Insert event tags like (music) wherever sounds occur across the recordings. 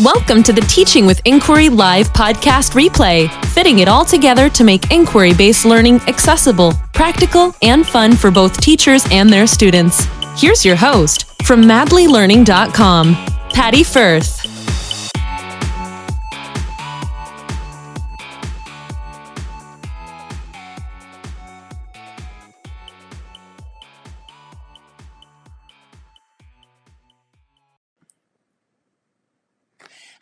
Welcome to the Teaching with Inquiry Live podcast replay, fitting it all together to make inquiry based learning accessible, practical, and fun for both teachers and their students. Here's your host from madlylearning.com, Patty Firth.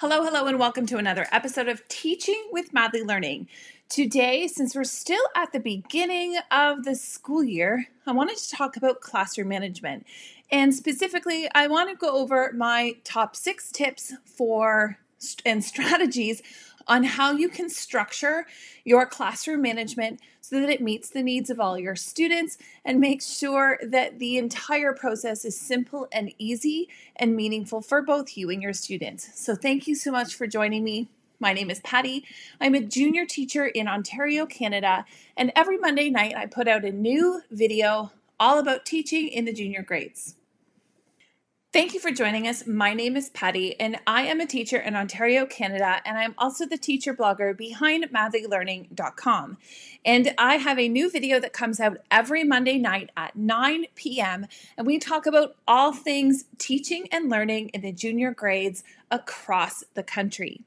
Hello, hello, and welcome to another episode of Teaching with Madly Learning. Today, since we're still at the beginning of the school year, I wanted to talk about classroom management. And specifically, I want to go over my top six tips for and (laughs) strategies on how you can structure your classroom management so that it meets the needs of all your students and makes sure that the entire process is simple and easy and meaningful for both you and your students. So, thank you so much for joining me. My name is Patty. I'm a junior teacher in Ontario, Canada, and every Monday night I put out a new video all about teaching in the junior grades. Thank you for joining us. My name is Patty, and I am a teacher in Ontario, Canada, and I'm also the teacher blogger behind madlylearning.com. And I have a new video that comes out every Monday night at 9 p.m., and we talk about all things teaching and learning in the junior grades across the country.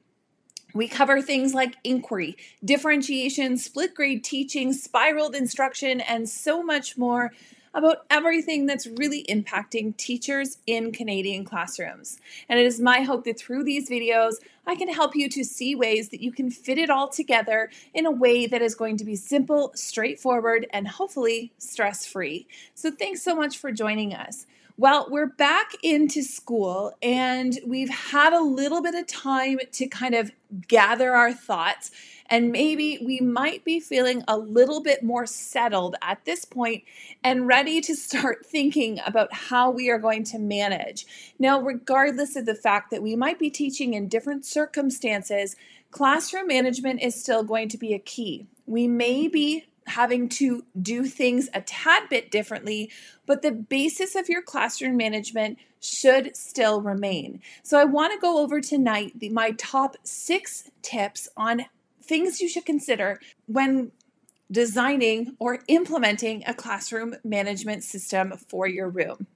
We cover things like inquiry, differentiation, split grade teaching, spiraled instruction, and so much more about everything that's really impacting teachers in Canadian classrooms. And it is my hope that through these videos, I can help you to see ways that you can fit it all together in a way that is going to be simple, straightforward, and hopefully stress free. So, thanks so much for joining us. Well, we're back into school and we've had a little bit of time to kind of gather our thoughts and maybe we might be feeling a little bit more settled at this point and ready to start (laughs) thinking about how we are going to manage. Now, regardless of the fact that we might be teaching in different circumstances, classroom management is still going to be a key. We may be having to do things a tad bit differently, but the basis of your classroom management should still remain. So, I want to go over tonight the, my top six tips on things you should consider when designing or implementing a classroom management system for your room.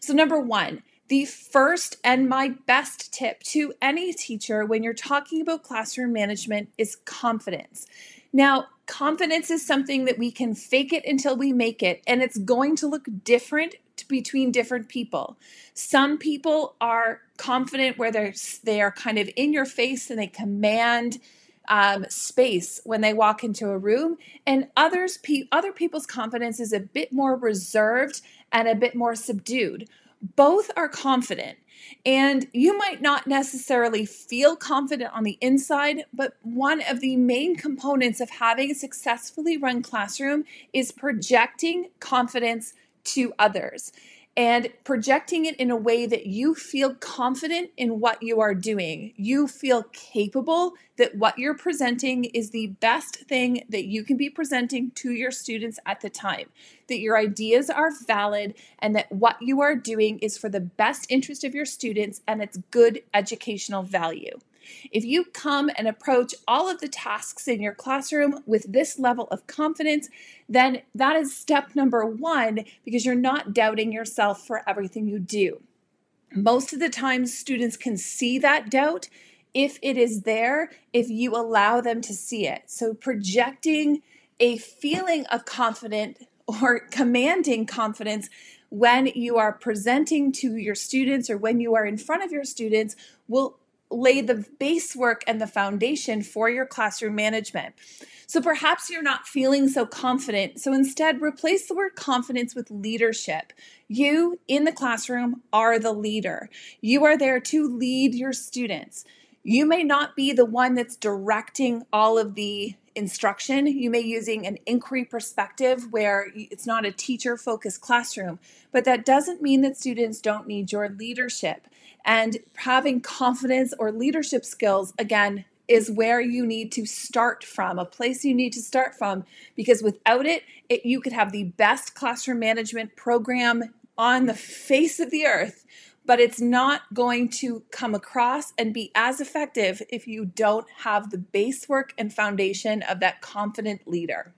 So, number one, the first and my best tip to any teacher when you're talking about classroom management is confidence. Now, confidence is something that we can fake it until we make it, and it's going to look different between different people. Some people are confident where they're they are kind of in your face and they command um, space when they walk into a room, and others pe- other people's confidence is a bit more reserved and a bit more subdued. Both are confident, and you might not necessarily feel confident on the inside, but one of the main components of having a successfully run classroom is projecting confidence to others and projecting it in a way that you feel confident in what you are doing. You feel capable that what you're presenting is the best thing that you can be presenting to your students at the time, that your ideas are valid, and that what you are doing is for the best interest of your students and it's good educational value. If you come and approach all of the tasks in your classroom with this level of confidence, then that is step number one because you're not doubting yourself for everything you do. Most of the time, students can see that doubt if it is there, if you allow them to see it. So, projecting a feeling of confidence or commanding confidence when you are presenting to your students or when you are in front of your students will lay the base work and the foundation for your classroom management. So perhaps you're not feeling so confident. So instead, replace the word confidence with leadership. You in the classroom are the leader. You are there to lead your students. You may not be the one that's directing all of the instruction. You may using an inquiry perspective where it's not a teacher focused classroom, but that doesn't mean that students don't need your leadership. And having confidence or leadership skills, again, is where you need to start from, a place you need to start from, because without it, it you could have the best classroom management program on the face of the earth. But it's not going to come across and be as effective if you don't have the base work and foundation of that confident leader.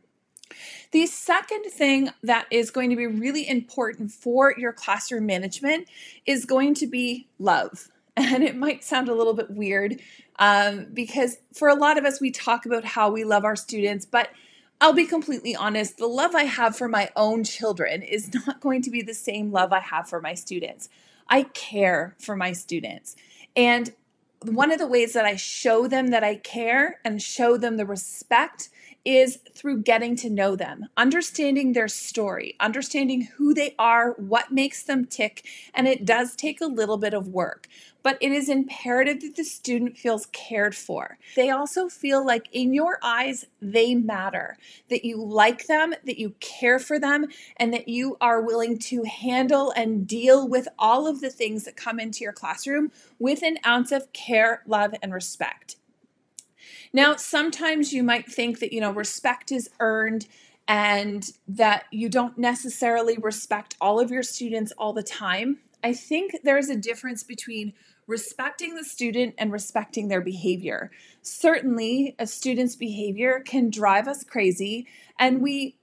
The second thing that is going to be really important for your classroom management is going to be love. (laughs) And it might sound a little bit weird um, because for a lot of us, we talk about how we love our students, but I'll be completely honest, the love I have for my own children is (laughs) not going to be the same love I have for my students. I care for my students. And one of the ways that I show them that I care and show them the respect is through getting to know them, understanding their story, understanding who they are, what makes them tick. And it does take a little bit of work, but it is imperative that the student feels cared for. They also feel like in your eyes, they matter, that you like them, that you care for them, and that you are willing to handle and deal with all of the things that come into your classroom with an ounce of care, love, and respect. Now, sometimes you might think that, you know, respect is earned and that you don't necessarily respect all of your students all the time. I think there's a difference between respecting the student and respecting their behavior. Certainly, a student's behavior can drive us crazy, and we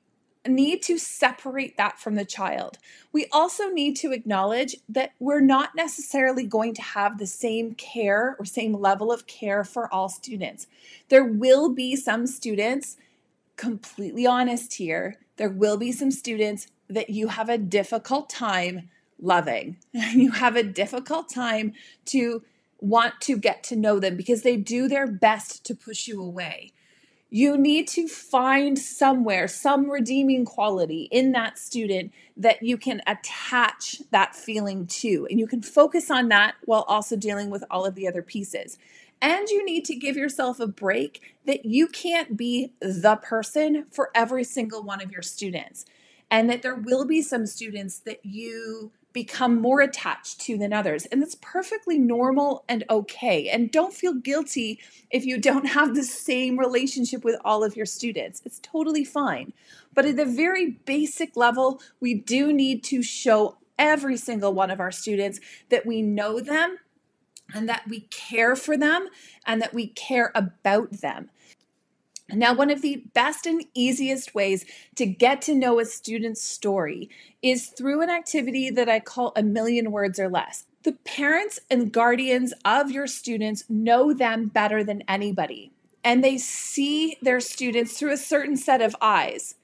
need to separate that from the child. We also need to acknowledge that we're not necessarily going to have the same care or same level of care for all students. There will be some students, completely honest here, there will be some students that you have a difficult time loving. (laughs) You have a difficult time to want to get to know them because they do their best to push you away you need to find somewhere some redeeming quality in that student that you can attach that feeling to. And you can focus on that while also dealing with all of the other pieces. And you need to give yourself a break that you can't be the person for every single one of your students. And that there will be some students that you become more attached to than others. And that's perfectly normal and okay. And don't feel guilty if you don't (laughs) have the same relationship with all of your students. It's totally fine. But at the very basic level, we do need to show every single one of our students that we know them and that we care for them and that we care about them. Now, one of the best and easiest ways to get to know a student's story is through an activity that I call a million words or less. The parents and guardians of your students know them better than anybody, and they see their students through a certain set of eyes.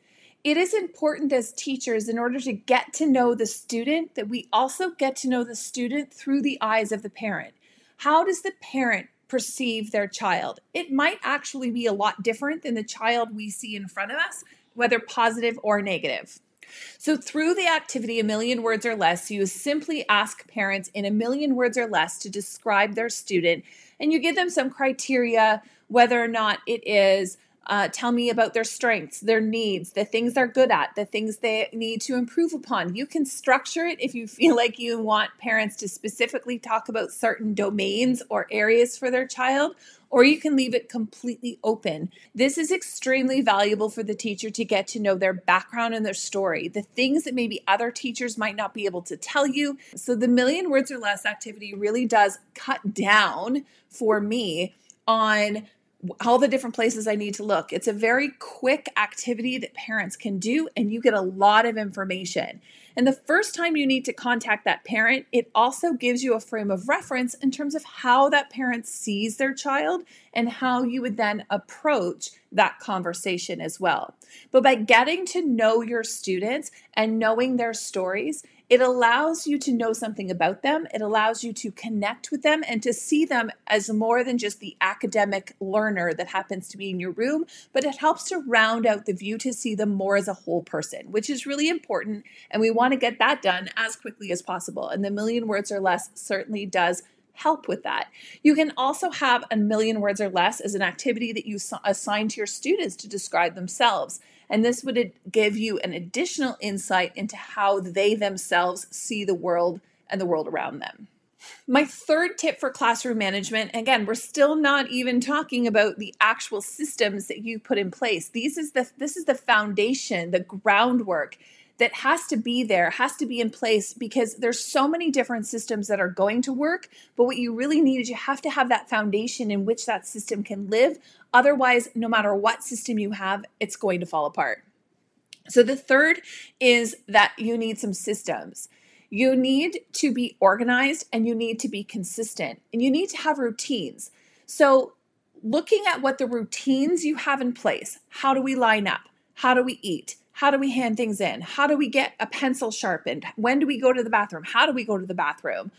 It is important as teachers, in order to get to know the student, that we also get to know the student through the eyes of the parent. How does the parent perceive their child. It might actually be a lot different than the child we see in front of us, whether positive or negative. So, through the activity A Million Words or Less, you simply ask parents in a million words or less to describe their student, and you give them some criteria whether or not it is uh, tell me about their strengths, their needs, the things they're good at, the things they need to improve upon. You can structure it if you (laughs) feel like you want parents to specifically talk about certain domains or areas for their child, or you can leave it completely open. This is extremely valuable for the teacher to get to know their background and their story, the things that maybe other teachers might not be able to tell you. So, the million words or less activity really does cut down for me on all the different places I need to look. It's a very quick activity that parents can do, and you get a lot of information. And the first time you need to contact that parent, it also gives you a frame of reference in terms of how that parent sees their child and how you would then approach that conversation as well. But by getting to know your students and knowing their stories, it allows you to know something about them. It allows you to connect with them and to see them as more than just the academic learner that happens to be in your room, but it helps to round out the view to see them more as a whole person, which is really important. And we want to get that done as quickly as possible. And the million words or less certainly does help with that. You can also have a million words or less as an activity that you assign to your students to describe themselves. And this would give you an additional insight into how they themselves see the world and the world around them. My third tip for classroom management again, we're still not even talking about the actual systems that you put in place. These is the this is the foundation, the groundwork that has to be there, has to be in place because there's so many different systems that are going to work. But what you really need is you have to have that foundation in which that system can live. Otherwise, no matter what system you have, it's going to fall apart. So the third is that you need some systems. You need to be organized and you need to be consistent and you need to have routines. So, looking at what the routines you have in place how do we line up? How do we eat? How do we hand things in? How do we get a pencil sharpened? When do we go to the bathroom? How do we go to the bathroom?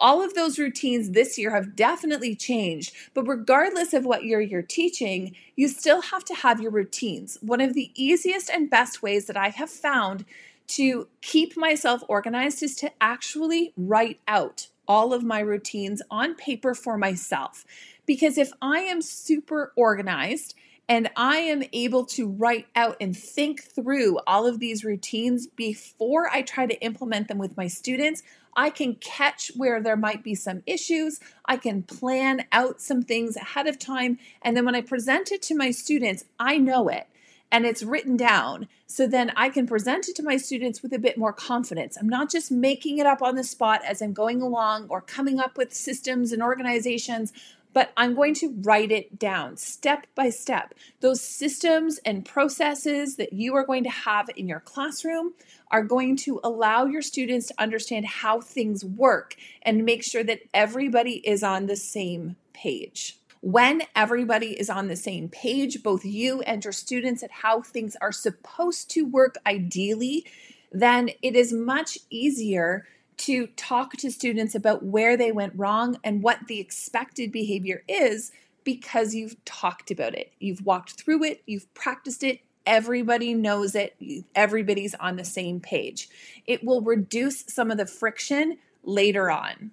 All of those routines this year have definitely changed, but regardless of what year you're teaching, you still have to have your routines. One of the easiest and best ways that I have found to keep myself organized is to actually write out all of my routines on paper for myself. Because if I am super organized and I am able to write out and think through all of these routines before I try to implement them with my students, I can catch where there might be some issues. I can plan out some things ahead of time. And then when I present it to my students, I know it and it's written down so then I can present it to my students with a bit more confidence. I'm not just making it up on the spot as I'm going along or coming up with systems and organizations, but I'm going to write it down step by step. Those systems and processes that you are going to have in your classroom are going to allow your students to understand how things work and make sure that everybody is on the same page when everybody is on the same page, both you and your students, at how things are supposed to work ideally, then it is much easier to talk to students about where they went wrong and what the expected behavior is because you've talked about it. You've walked through it, you've practiced it, everybody knows it, everybody's on the same page. It will reduce some of the friction later on.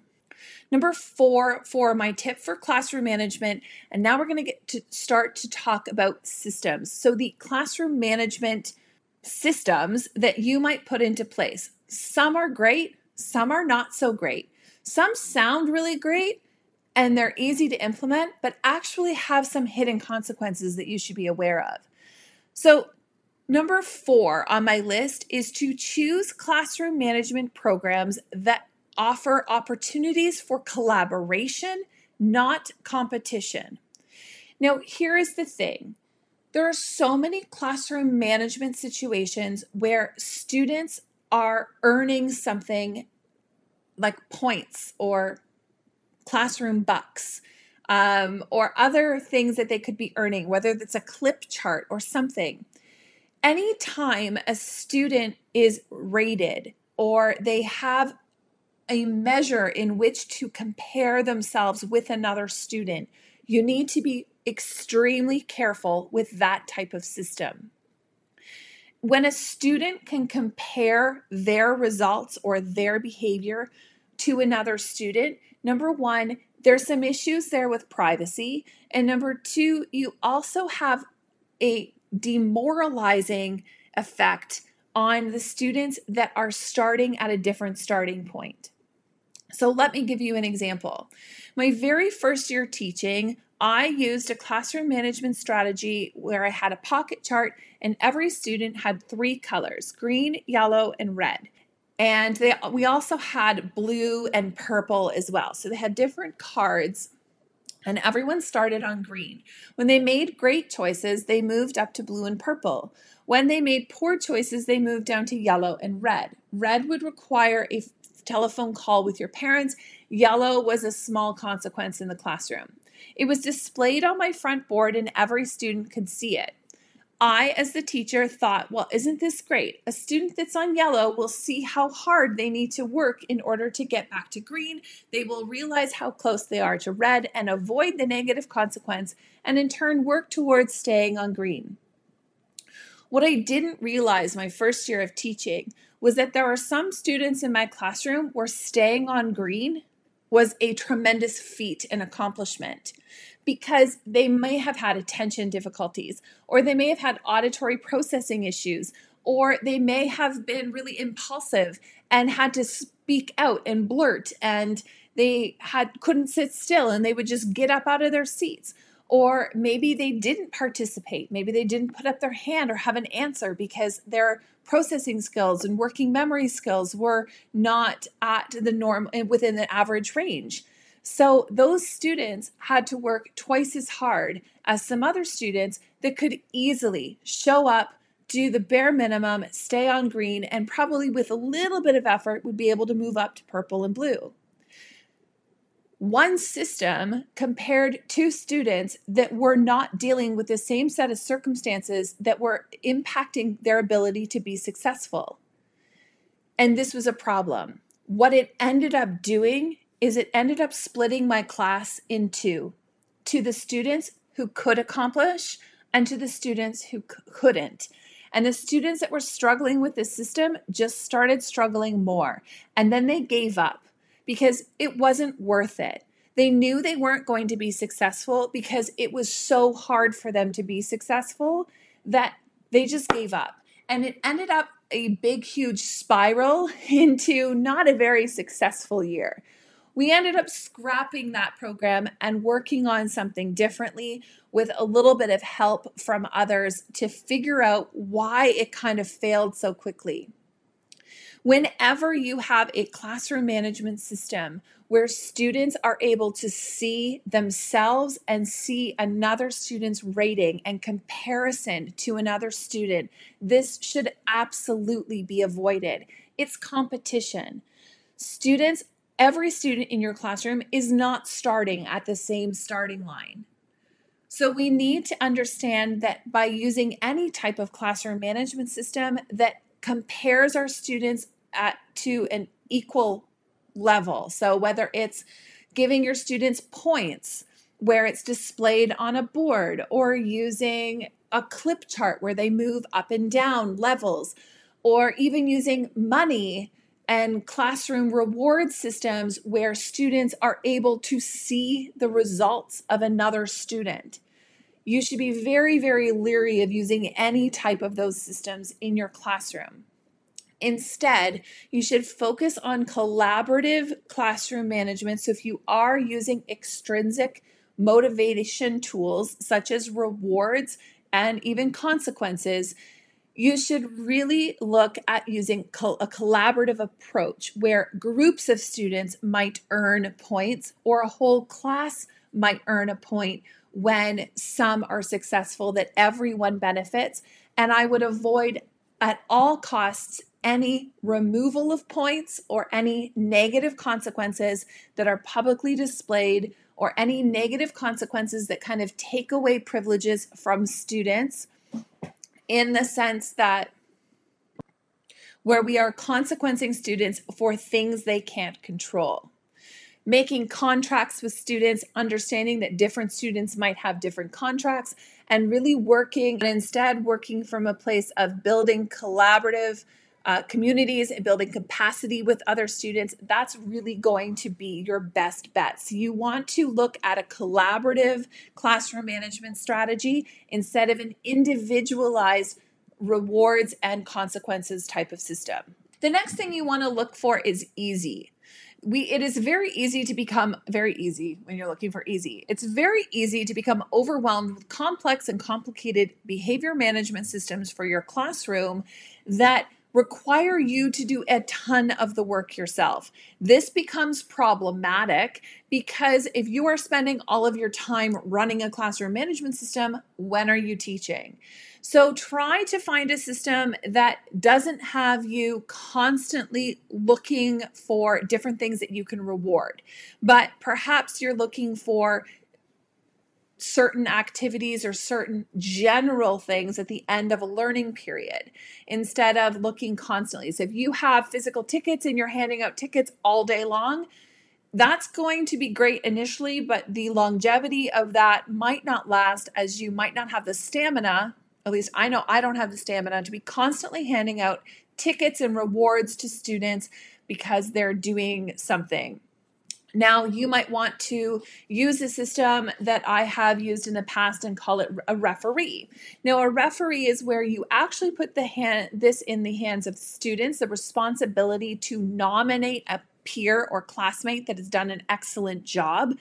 Number four for my tip for classroom management. And now we're going to get to start to talk about systems. So, the classroom management systems that you might put into place. Some are great, some are not so great. Some sound really great and they're easy to implement, but actually have some hidden consequences that you should be aware of. So, number four on my list is to choose classroom management programs that offer opportunities for collaboration, not competition. Now, here is the thing there are so many classroom management situations where students are earning something like points or classroom bucks um, or other things that they could be earning, whether it's a clip chart or something. Anytime a student is rated or they have a measure in which to compare themselves with another student. You need to be extremely careful with that type of system. When a student can compare their results or their behavior to another student, number one, there's some issues there with privacy. And number two, you also have a demoralizing effect on the students that are starting at a different starting point. So, let me give you an example. My very first year teaching, I used a classroom management strategy where I had a pocket chart and every student had three colors green, yellow, and red. And they, we also had blue and purple as well. So they had different cards and everyone started on green. When they made great choices, they moved up to blue and purple. When they made poor choices, they moved down to yellow and red. Red would require a telephone call with your parents. Yellow was a small consequence in the classroom. It was displayed on my front board and every student could see it. I, as the teacher, thought, well, isn't this great? A student that's on yellow will see how hard they need to work in order to get back to green. They will realize how close they are to red and avoid the negative consequence, and in turn, work towards staying on green. What I didn't realize my first year of teaching was that there are some students in my classroom were staying on green was a tremendous feat and accomplishment because they may have had attention difficulties, or they may have had auditory processing issues, or they may have been really impulsive and had to speak out and blurt, and they had couldn't sit still and they would just get up out of their seats or maybe they didn't participate. Maybe they didn't put up their hand or have an answer because their processing skills and working memory skills were not at the norm eh, within the average range. So those students had to work twice as hard as some other students that could easily show up, do the bare minimum, stay on green, and probably with a little bit of effort would be able to move up to purple and blue one system compared to students that were not dealing with the same set of circumstances that were impacting their ability to be successful. And this was a problem. What it ended up doing is it ended up splitting my class in two to the students who could accomplish and to the students who couldn't. And the students that were struggling with the system just started struggling more. And then they gave up because it wasn't worth it. They knew they weren't going to be successful because it was so hard for them to be successful that they just gave up. And it ended up a big, huge spiral (laughs) into not a very successful year. We ended up scrapping that program and working on something differently with a little bit of help from others to figure out why it kind of failed so quickly. Whenever you have a classroom management system where students are able to see themselves and see another student's rating and comparison to another student, this should absolutely be avoided. It's competition. Students, every student in your classroom is not starting at the same starting line. So we need to understand that by using any type of classroom management system that compares our students at to an equal level. So whether it's giving your students points where it's displayed on a board or using a clip chart where they move up and down levels or even using money and classroom reward systems where students are able to see the results of another student. You should be very, very leery of using any type of those systems in your classroom. Instead, you should focus on collaborative classroom management. So, if you are using extrinsic motivation tools such as rewards and even consequences, you should really look at using a collaborative approach where groups of students might earn points or a whole class might earn a point when some are successful, that everyone benefits. And I would avoid at all costs any removal of points or any negative consequences that are publicly displayed or any negative consequences that kind of take away privileges from students in the sense that where we are consequencing students for things they can't control making contracts with students, understanding that different students might have different contracts, and really working and instead working from a place of building collaborative uh, communities and building capacity with other students, that's really going to be your best bet. So, you want to look at a collaborative classroom management strategy instead of an individualized rewards and consequences type of system. The next thing you want to look for is easy we it is very easy to become very easy when you're looking for easy. It's very easy to become overwhelmed with complex and complicated behavior management systems for your classroom that require you to do a ton of the work yourself. This becomes problematic because if you are spending all of your time running a classroom management system, when are you teaching? So try to find a system that doesn't have you constantly looking for different things that you can reward, but perhaps you're looking for certain activities or certain general things at the end of a learning period instead of looking constantly. So if you have physical tickets and you're handing out tickets all day long, that's going to be great initially, but the longevity of that might not last as you might not have the stamina. At least I know I don't have the stamina to be constantly handing out tickets and rewards to students because they're doing something now, you might want to use a system that I have used in the past and call it a referee. Now, a referee is where you actually put the hand, this in the hands of students, the responsibility to nominate a peer or classmate that has done an excellent job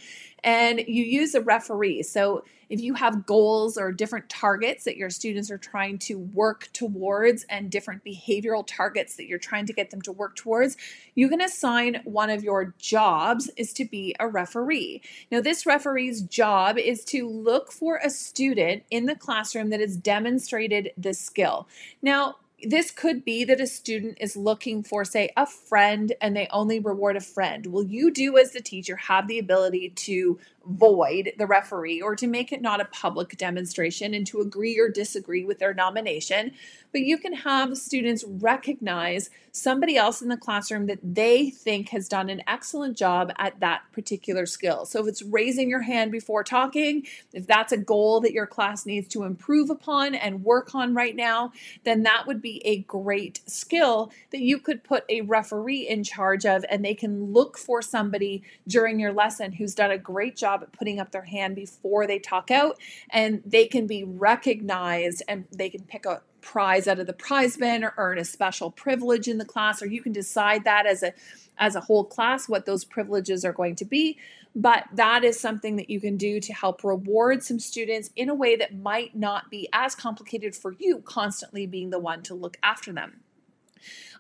and you use a referee. So if you have goals or different targets that your students are trying to work towards and different behavioral targets that you're trying to get them to work towards, you can assign one of your jobs is to be a referee. Now, this referee's job is to look for a student in the classroom that has demonstrated this skill. Now, this could be that a student is looking for, say, a friend and they only reward a friend. Will you do, as the teacher, have the ability to void the referee or to make it not a public demonstration and to agree or disagree with their nomination? But you can have students recognize somebody else in the classroom that they think has done an excellent job at that particular skill. So if it's raising your hand before talking, if that's a goal that your class needs to improve upon and work on right now, then that would be a great skill that you could put a referee in charge of and they can look for somebody during your lesson who's done a great job at putting up their hand before they talk out and they can be recognized and they can pick a prize out of the prize bin or earn a special privilege in the class or you can decide that as a as a whole class what those privileges are going to be. But that is something that you can do to help reward some students in a way that might not be as complicated for you constantly being the one to look after them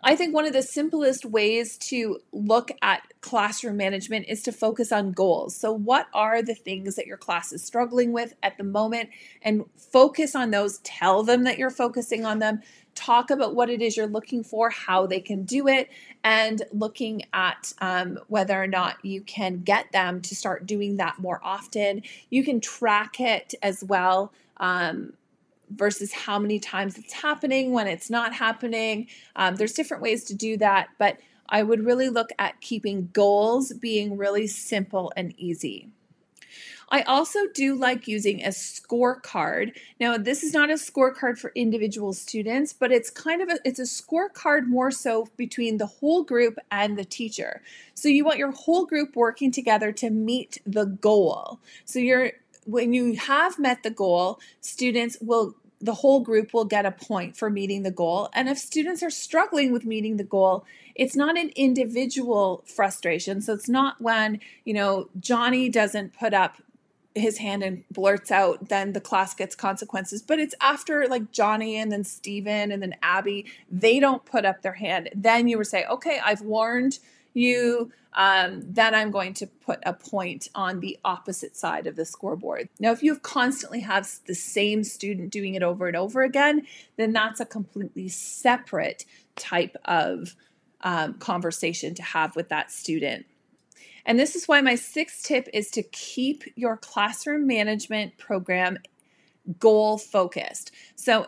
I think one of the simplest ways to look at classroom management is to focus on goals. So, what are the things that your class is struggling with at the moment? And focus on those. Tell them that you're focusing on them. Talk about what it is you're looking for, how they can do it, and looking at um, whether or not you can get them to start doing that more often. You can track it as well. Um, versus how many times it's happening when it's not happening. Um, there's different ways to do that, but I would really look at keeping goals being really simple and easy. I also do like using a scorecard. Now, this is not a scorecard for individual students, but it's kind of a it's a scorecard more so between the whole group and the teacher. So you want your whole group working together to meet the goal. So you're when you have met the goal, students will the whole group will get a point for meeting the goal. And if students are struggling with meeting the goal, it's not an individual frustration. So it's not when, you know, Johnny doesn't put up his hand and blurts out, then the class gets consequences. But it's after like Johnny and then Steven and then Abby, they don't put up their hand. Then you would say, okay, I've warned you, um, then I'm going to put a point on the opposite side of the scoreboard. Now, if you constantly have the same student doing it over and over again, then that's a completely separate type of um, conversation to have with that student. And this is why my sixth tip is to keep your classroom management program goal focused. So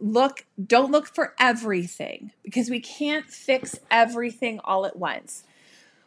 look don't look for everything because we can't fix everything all at once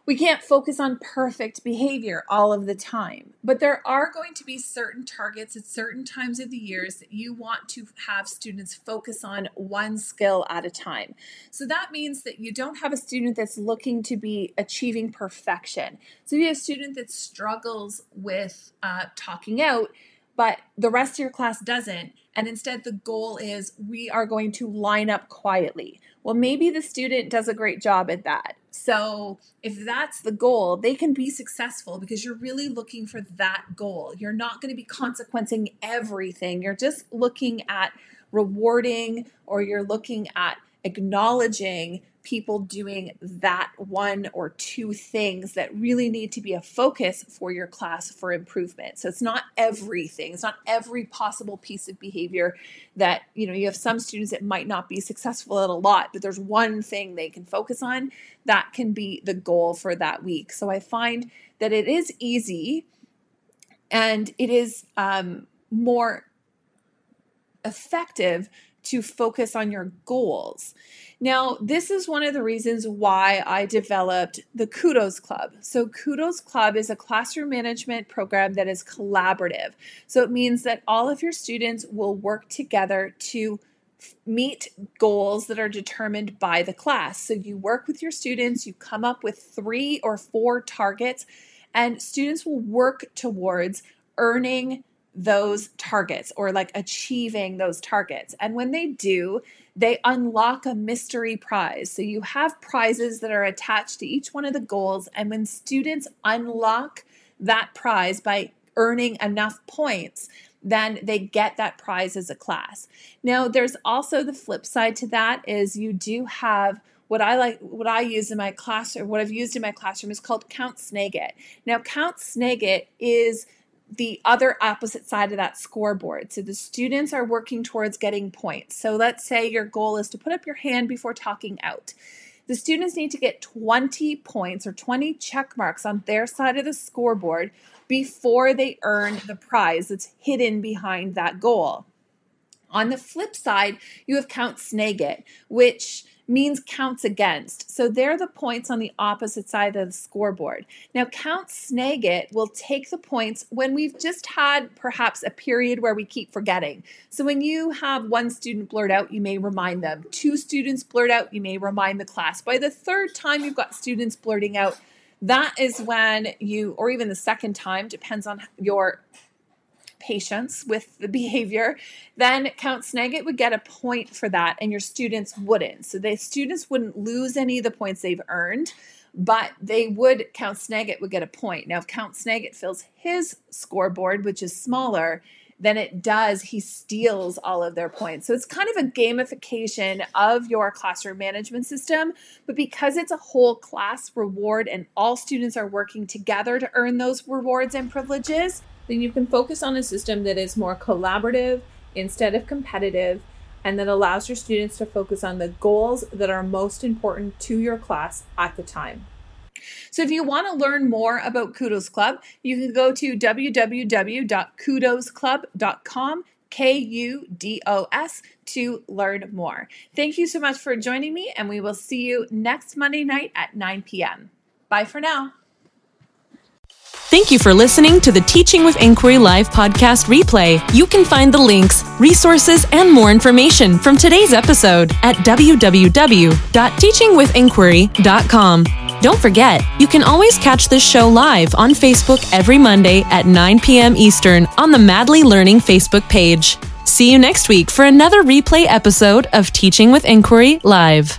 we can't focus on perfect behavior all of the time, but there are going to be certain targets at certain times of the years that you want to have students focus on one skill at a time. So that means that you don't have a student that's looking to be achieving perfection. So you have a student that struggles with uh, talking out, but the rest of your class doesn't, and instead the goal is we are going to line up quietly. Well, maybe the student does a great job at that. So, if that's the goal, they can be successful because you're really looking for that goal. You're not going to be consequencing everything. You're just looking at rewarding or you're looking at acknowledging people doing that one or two things that really need to be a focus for your class for improvement. So it's not everything. It's not every possible piece of behavior that, you know, you have some students that might not be successful at a lot, but there's one thing they can focus on that can be the goal for that week. So I find that it is easy and it is um, more effective to focus on your goals. Now, this is one of the reasons why I developed the Kudos Club. So, Kudos Club is a classroom management program that is collaborative. So, it means that all of your students will work together to meet goals that are determined by the class. So, you work with your students, you come up with three or four targets, and students will work towards earning those targets or like achieving those targets. And when they do, they unlock a mystery prize. So you have prizes that are attached to each one of the goals. And when students unlock that prize by earning enough points, then they get that prize as a class. Now, there's also the flip side to that is you do have what I like, what I use in my classroom, what I've used in my classroom is called Count Snagit. Now, Count Snagit is the other opposite side of that scoreboard. So the students are working towards getting points. So let's say your goal is to put up your hand before talking out. The students need to get 20 points or 20 check marks on their side of the scoreboard before they earn the prize that's hidden behind that goal. On the flip side, you have Count Snagit, which means counts against. So they're the points on the opposite side of the scoreboard. Now, Count snag it will take the points when we've just had perhaps a period where we keep forgetting. So when you have one student blurt out, you may remind them. Two students blurt out, you may remind the class. By the third time you've got students blurting out, that is when you, or even the second time, depends on your patience with the behavior, then Count Snagit would get a point for that and your students wouldn't. So the students wouldn't lose any of the points they've earned, but they would, Count Snagit would get a point. Now, if Count Snagit fills his scoreboard, which is smaller, then it does, he steals all of their points. So it's kind of a gamification of your classroom management system. But because it's a whole class reward and all students are working together to earn those rewards and privileges, then you can focus on a system that is more collaborative instead of competitive and that allows your students to focus on the goals that are most important to your class at the time. So, if you want to learn more about Kudos Club, you can go to www.kudosclub.com, K U D O S, to learn more. Thank you so much for joining me, and we will see you next Monday night at 9 p.m. Bye for now. Thank you for listening to the Teaching with Inquiry Live podcast replay. You can find the links, resources, and more information from today's episode at www.teachingwithinquiry.com. Don't forget, you can always catch this show live on Facebook every Monday at 9 p.m. Eastern on the Madly Learning Facebook page. See you next week for another replay episode of Teaching with Inquiry Live.